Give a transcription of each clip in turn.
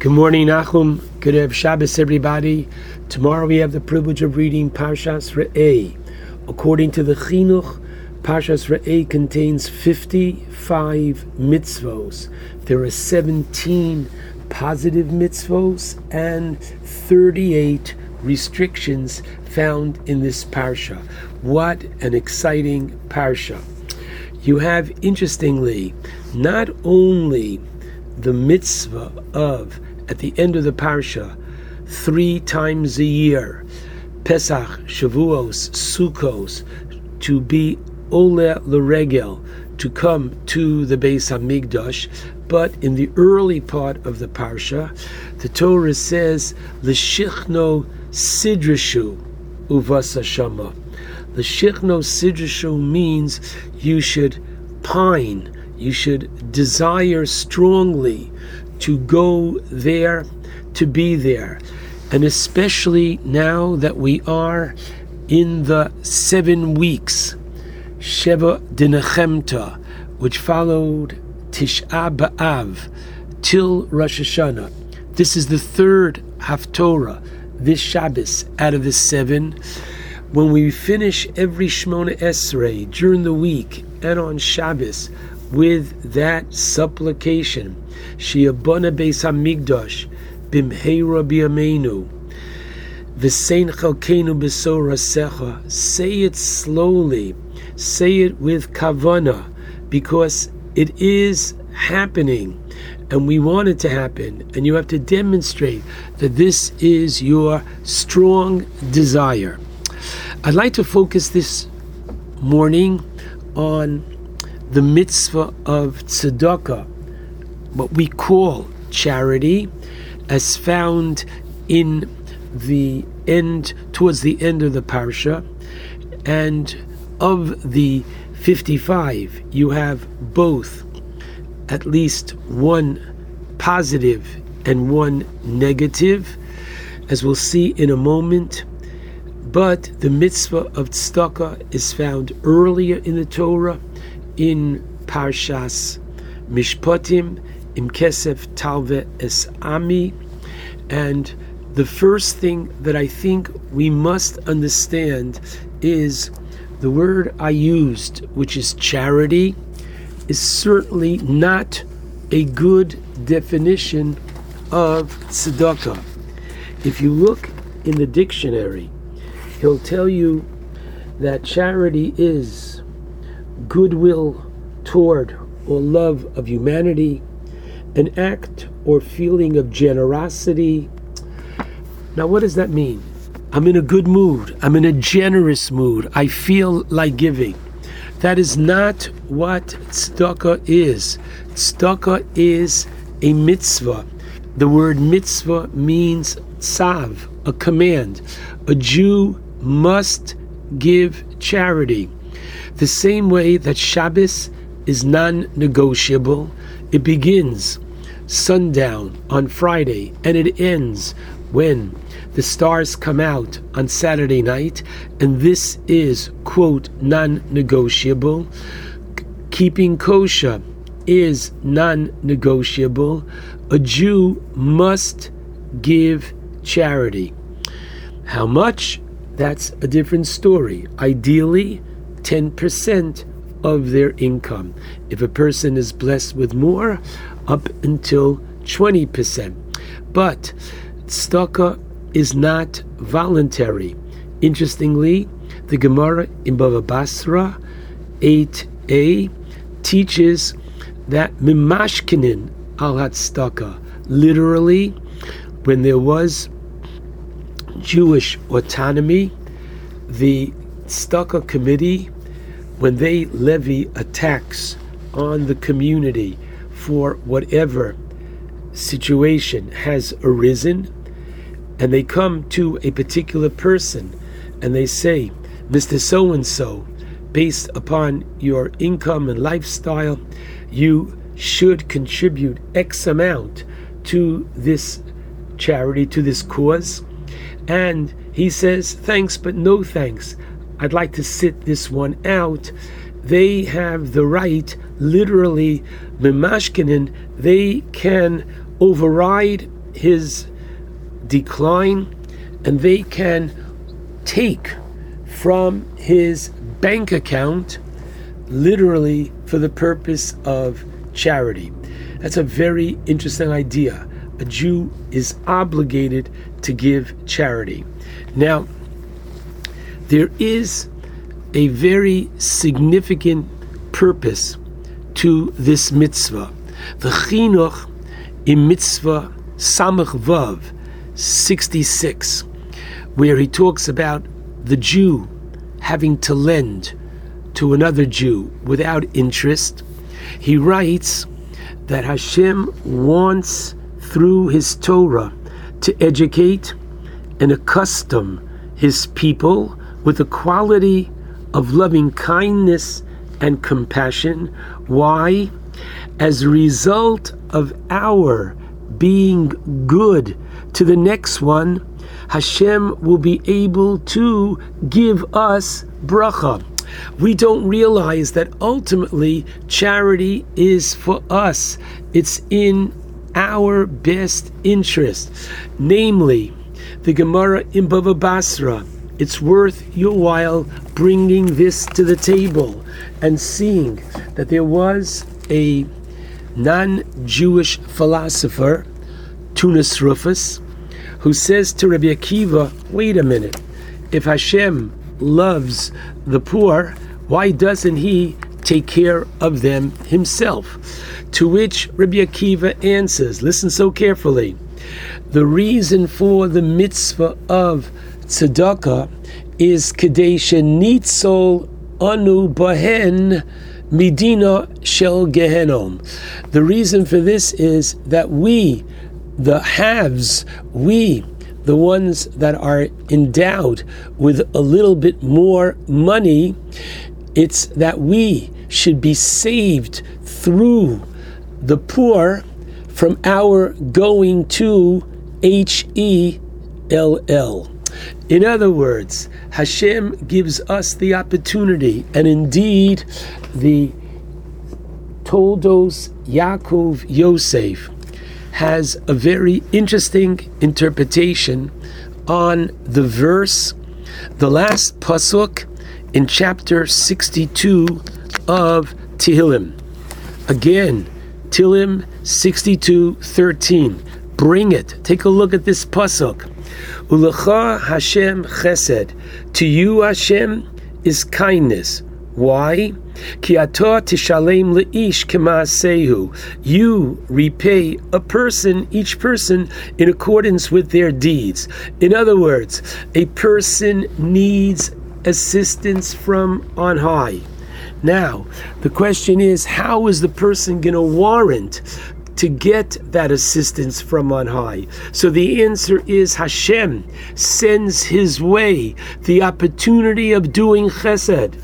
Good morning, Nachum. Good to have Shabbos, everybody. Tomorrow we have the privilege of reading Parshas Re'eh. According to the Chinuch, Parshas Re'eh contains 55 mitzvos. There are 17 positive mitzvos and 38 restrictions found in this parsha. What an exciting parsha. You have, interestingly, not only the mitzvah of, at the end of the parsha, three times a year, Pesach, Shavuos, Sukkos, to be Ole L'Regel, to come to the Beis Hamikdash, but in the early part of the parsha, the Torah says, L'shichno sidrashu uvasa shama. L'shichno sidrashu means you should pine, you should desire strongly to go there, to be there. And especially now that we are in the seven weeks, Sheva Dinachemta, which followed Tish'a B'Av till Rosh Hashanah. This is the third Haftorah, this Shabbos, out of the seven. When we finish every Shmona Esrei during the week and on Shabbos with that supplication, Shiabona Beis Hamikdash, Bimheira Biamenu, V'sein Chalkenu B'Sora Secha, say it slowly, say it with Kavana, because it is happening and we want it to happen, and you have to demonstrate that this is your strong desire. I'd like to focus this morning on the mitzvah of tzedakah, what we call charity, as found in the end, towards the end of the parsha, and of the 55, you have both at least one positive and one negative, as we'll see in a moment. But the mitzvah of tzedakah is found earlier in the Torah, in Parshas Mishpatim, in Kesef Talve Es Ami, and the first thing that I think we must understand is the word I used, which is charity is certainly not a good definition of tzedakah. If you look in the dictionary, he'll tell you that charity is goodwill toward or love of humanity, an act or feeling of generosity. Now, what does that mean? I'm in a good mood. I'm in a generous mood. I feel like giving. That is not what tzedakah is. Tzedakah is a mitzvah. The word mitzvah means sav, a command. A Jew must give charity. The same way that Shabbos is non negotiable, it begins sundown on Friday and it ends when the stars come out on Saturday night, and this is, quote, non negotiable. Keeping kosher is non negotiable. A Jew must give charity. How much? That's a different story. Ideally, 10% of their income. If a person is blessed with more, up until 20%. But tzedakah is not voluntary. Interestingly, the Gemara in Bava Basra 8a teaches that mimashkinin al hatstaka, literally, when there was Jewish autonomy, the Staka committee, when they levy a tax on the community for whatever situation has arisen, and they come to a particular person and they say, Mr. So and so, based upon your income and lifestyle, you should contribute X amount to this charity, to this cause. And he says, Thanks, but no thanks. I'd like to sit this one out. They have the right, literally, Mimashkinin, they can override his decline and they can take from his bank account literally for the purpose of charity. That's a very interesting idea. A Jew is obligated to give charity. Now, there is a very significant purpose to this mitzvah. The chinuch in mitzvah samach vav 66, where he talks about the Jew having to lend to another Jew without interest, he writes that Hashem wants through his Torah to educate and accustom his people with the quality of loving kindness and compassion. Why? As a result of our being good to the next one, Hashem will be able to give us bracha. We don't realize that ultimately charity is for us. It's in our best interest. Namely, the Gemara in Bava Basra. It's worth your while bringing this to the table and seeing that there was a non Jewish philosopher, Turnus Rufus, who says to Rabbi Akiva, wait a minute, if Hashem loves the poor, why doesn't he take care of them himself? To which Rabbi Akiva answers, listen so carefully, the reason for the mitzvah of tzedakah is kadesha nitzol anu bahen Medina shel Gehenom. The reason for this is that we, the haves, we, the ones that are endowed with a little bit more money, it's that we should be saved through the poor from our going to H E L L. In other words, Hashem gives us the opportunity, and indeed, the Toldos Yaakov Yosef has a very interesting interpretation on the verse, the last pasuk in chapter 62 of Tehillim. Again, Tehillim 62 13. Bring it. Take a look at this pasuk. Ulecha Hashem chesed. To you, Hashem, is kindness. Why? Ki tishalem leish kemasehu. You repay a person, each person, in accordance with their deeds. In other words, a person needs assistance from on high. Now, the question is, how is the person going to warrant to get that assistance from on high? So the answer is Hashem sends his way the opportunity of doing chesed,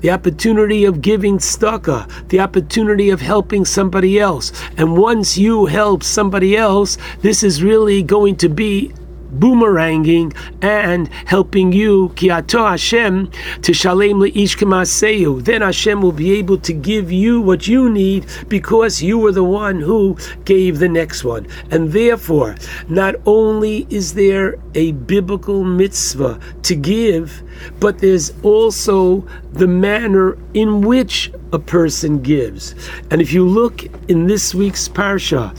the opportunity of giving tzedakah, the opportunity of helping somebody else. And once you help somebody else, this is really going to be boomeranging and helping you, kiato Hashem, to shalem leish kemaseyu. Then Hashem will be able to give you what you need because you were the one who gave the next one. And therefore, not only is there a biblical mitzvah to give, but there's also the manner in which a person gives. And if you look in this week's parsha,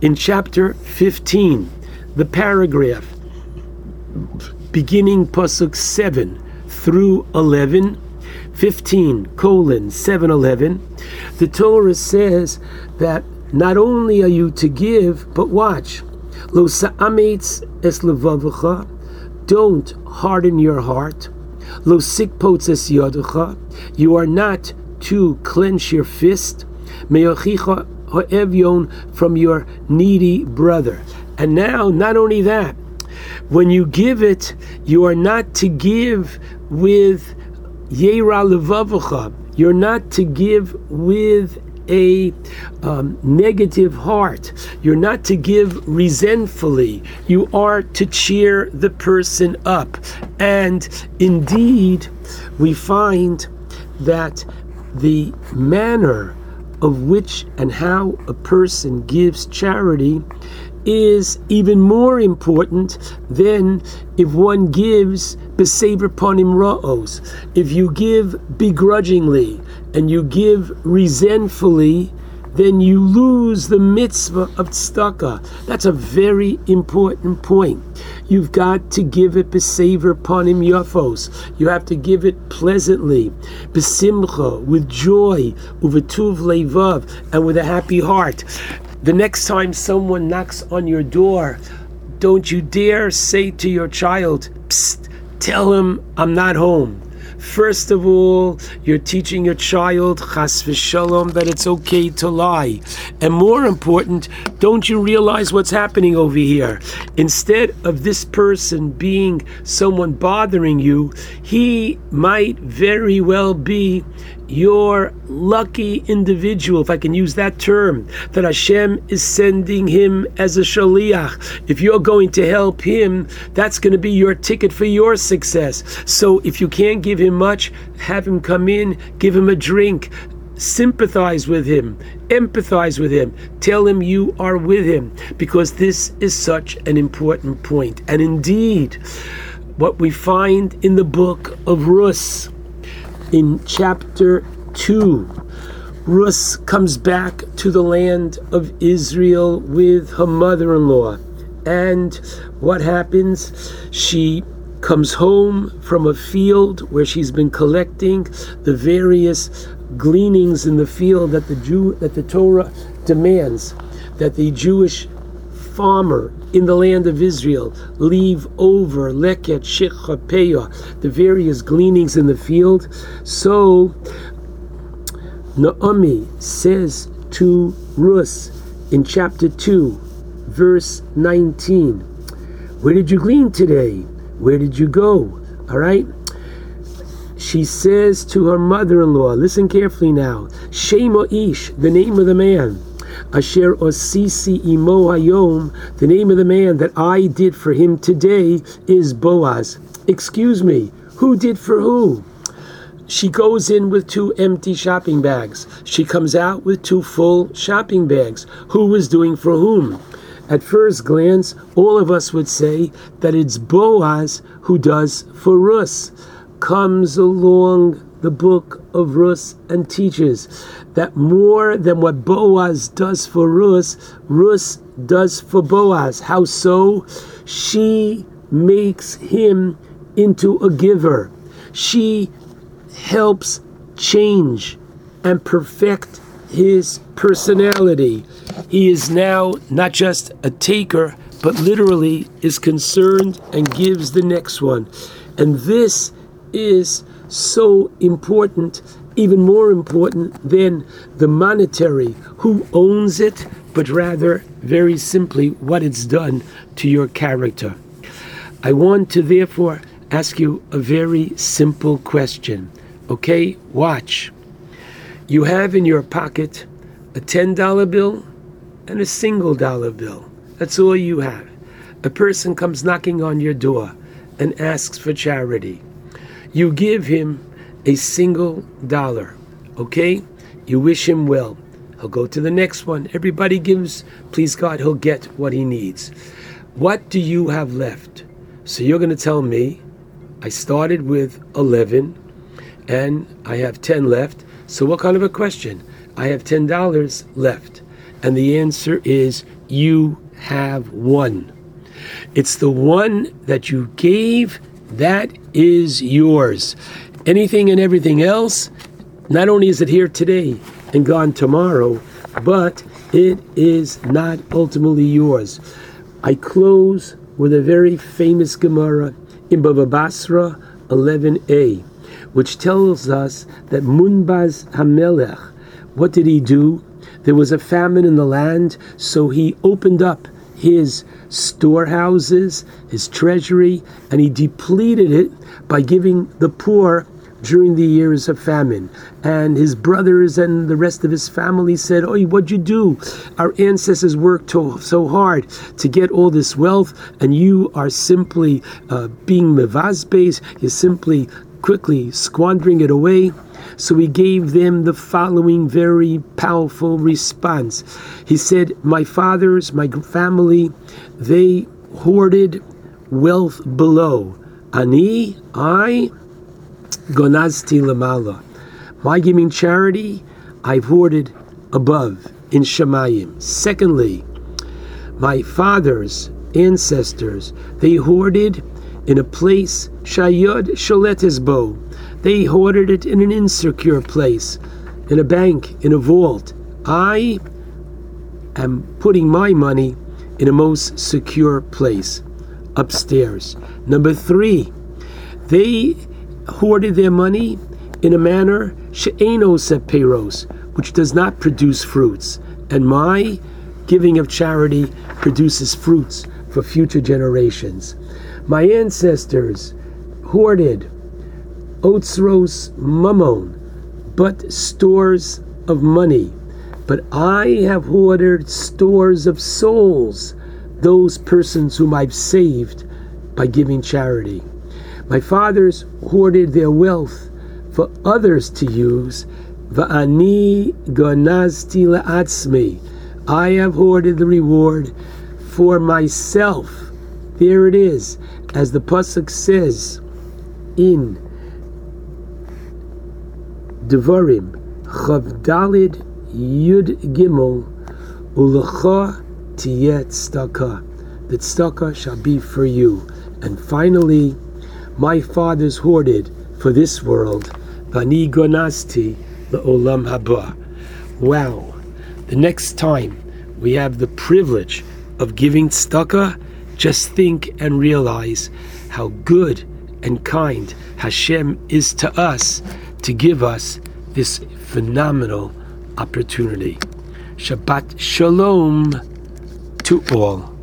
in chapter 15, the paragraph beginning pasuk 7 through 11 15 colon 7 11 the torah says that not only are you to give but watch. Lo es don't harden your heart. Lo sikpots es yodacha you are not to clench your fist. Meyochicha ha'evyon from your needy brother and now not only that when you give it, you are not to give with Yera Levavacha. You're not to give with a um, negative heart. You're not to give resentfully. You are to cheer the person up. And indeed, we find that the manner of which and how a person gives charity is even more important than if one gives besaver panim ra'os. If you give begrudgingly and you give resentfully, then you lose the mitzvah of tzedakah. That's a very important point. You've got to give it besaver panim yafos. You have to give it pleasantly, besimcha, with joy, uvetuv levav, and with a happy heart. The next time someone knocks on your door, don't you dare say to your child, Psst, tell him I'm not home. First of all, you're teaching your child, chas v'shalom, that it's okay to lie. And more important, don't you realize what's happening over here? Instead of this person being someone bothering you, he might very well be your lucky individual, if I can use that term, that Hashem is sending him as a shaliach. If you're going to help him, that's going to be your ticket for your success. So if you can't give him much, have him come in, give him a drink, sympathize with him, empathize with him, tell him you are with him, because this is such an important point. And indeed, what we find in the book of Rus, in chapter 2, Rus comes back to the land of Israel with her mother in law. And what happens? She comes home from a field where she's been collecting the various gleanings in the field that the Jew that the Torah demands that the Jewish farmer in the land of Israel leave over leket shechapeya the various gleanings in the field. So Naomi says to Rus in chapter 2, verse 19, Where did you glean today? Where did you go? All right. She says to her mother in law, listen carefully now, Shema Ish, the name of the man. Asher Osisi Imo Hayom, the name of the man that I did for him today is Boaz. Excuse me, who did for who? She goes in with two empty shopping bags. She comes out with two full shopping bags. Who was doing for whom? At first glance, all of us would say that it's Boaz who does for Rus. Comes along the book of Rus and teaches that more than what Boaz does for Rus, Rus does for Boaz. How so? She makes him into a giver. She helps change and perfect his personality. He is now not just a taker, but literally is concerned and gives the next one. And this is so important, even more important than the monetary, who owns it, but rather, very simply, what it's done to your character. I want to therefore ask you a very simple question. Okay, watch. You have in your pocket a $10 bill and a single dollar bill. That's all you have. A person comes knocking on your door and asks for charity. You give him a single dollar, okay? You wish him well. He'll go to the next one. Everybody gives, please God, he'll get what he needs. What do you have left? So you're going to tell me, I started with 11 and I have 10 left. So, what kind of a question? I have $10 left. And the answer is you have one. It's the one that you gave that is yours. Anything and everything else, not only is it here today and gone tomorrow, but it is not ultimately yours. I close with a very famous Gemara in Baba Basra 11a, which tells us that Munbaz Hamelech what did he do? There was a famine in the land, so he opened up his storehouses, his treasury, and he depleted it by giving the poor during the years of famine. And his brothers and the rest of his family said, Oh, what'd you do? Our ancestors worked so hard to get all this wealth, and you are simply uh, being mevazbes, you're simply quickly squandering it away. So he gave them the following very powerful response. He said, My fathers, my family, they hoarded wealth below. Ani, I, gonazti lamala. My giving charity, I've hoarded above in Shemayim. Secondly, my fathers, ancestors, they hoarded in a place, Shayod Sholetesbo. They hoarded it in an insecure place, in a bank, in a vault. I am putting my money in a most secure place, upstairs. Number three, they hoarded their money in a manner she'eno seperos, which does not produce fruits. And my giving of charity produces fruits for future generations. My ancestors hoarded otzros mammon, but stores of money. But I have hoarded stores of souls, those persons whom I've saved by giving charity. My fathers hoarded their wealth for others to use. Va'ani gonazti la'atzmi. I have hoarded the reward for myself. There it is, as the pasuk says in Devarim, Chavdalid Yud Gimel Ulecha Tiyet Staka. That staka shall be for you. And finally, my fathers hoarded for this world. Vani gonasti le'olam haba. Wow. The next time we have the privilege of giving staka, just think and realize how good and kind Hashem is to us to give us this phenomenal opportunity. Shabbat Shalom to all.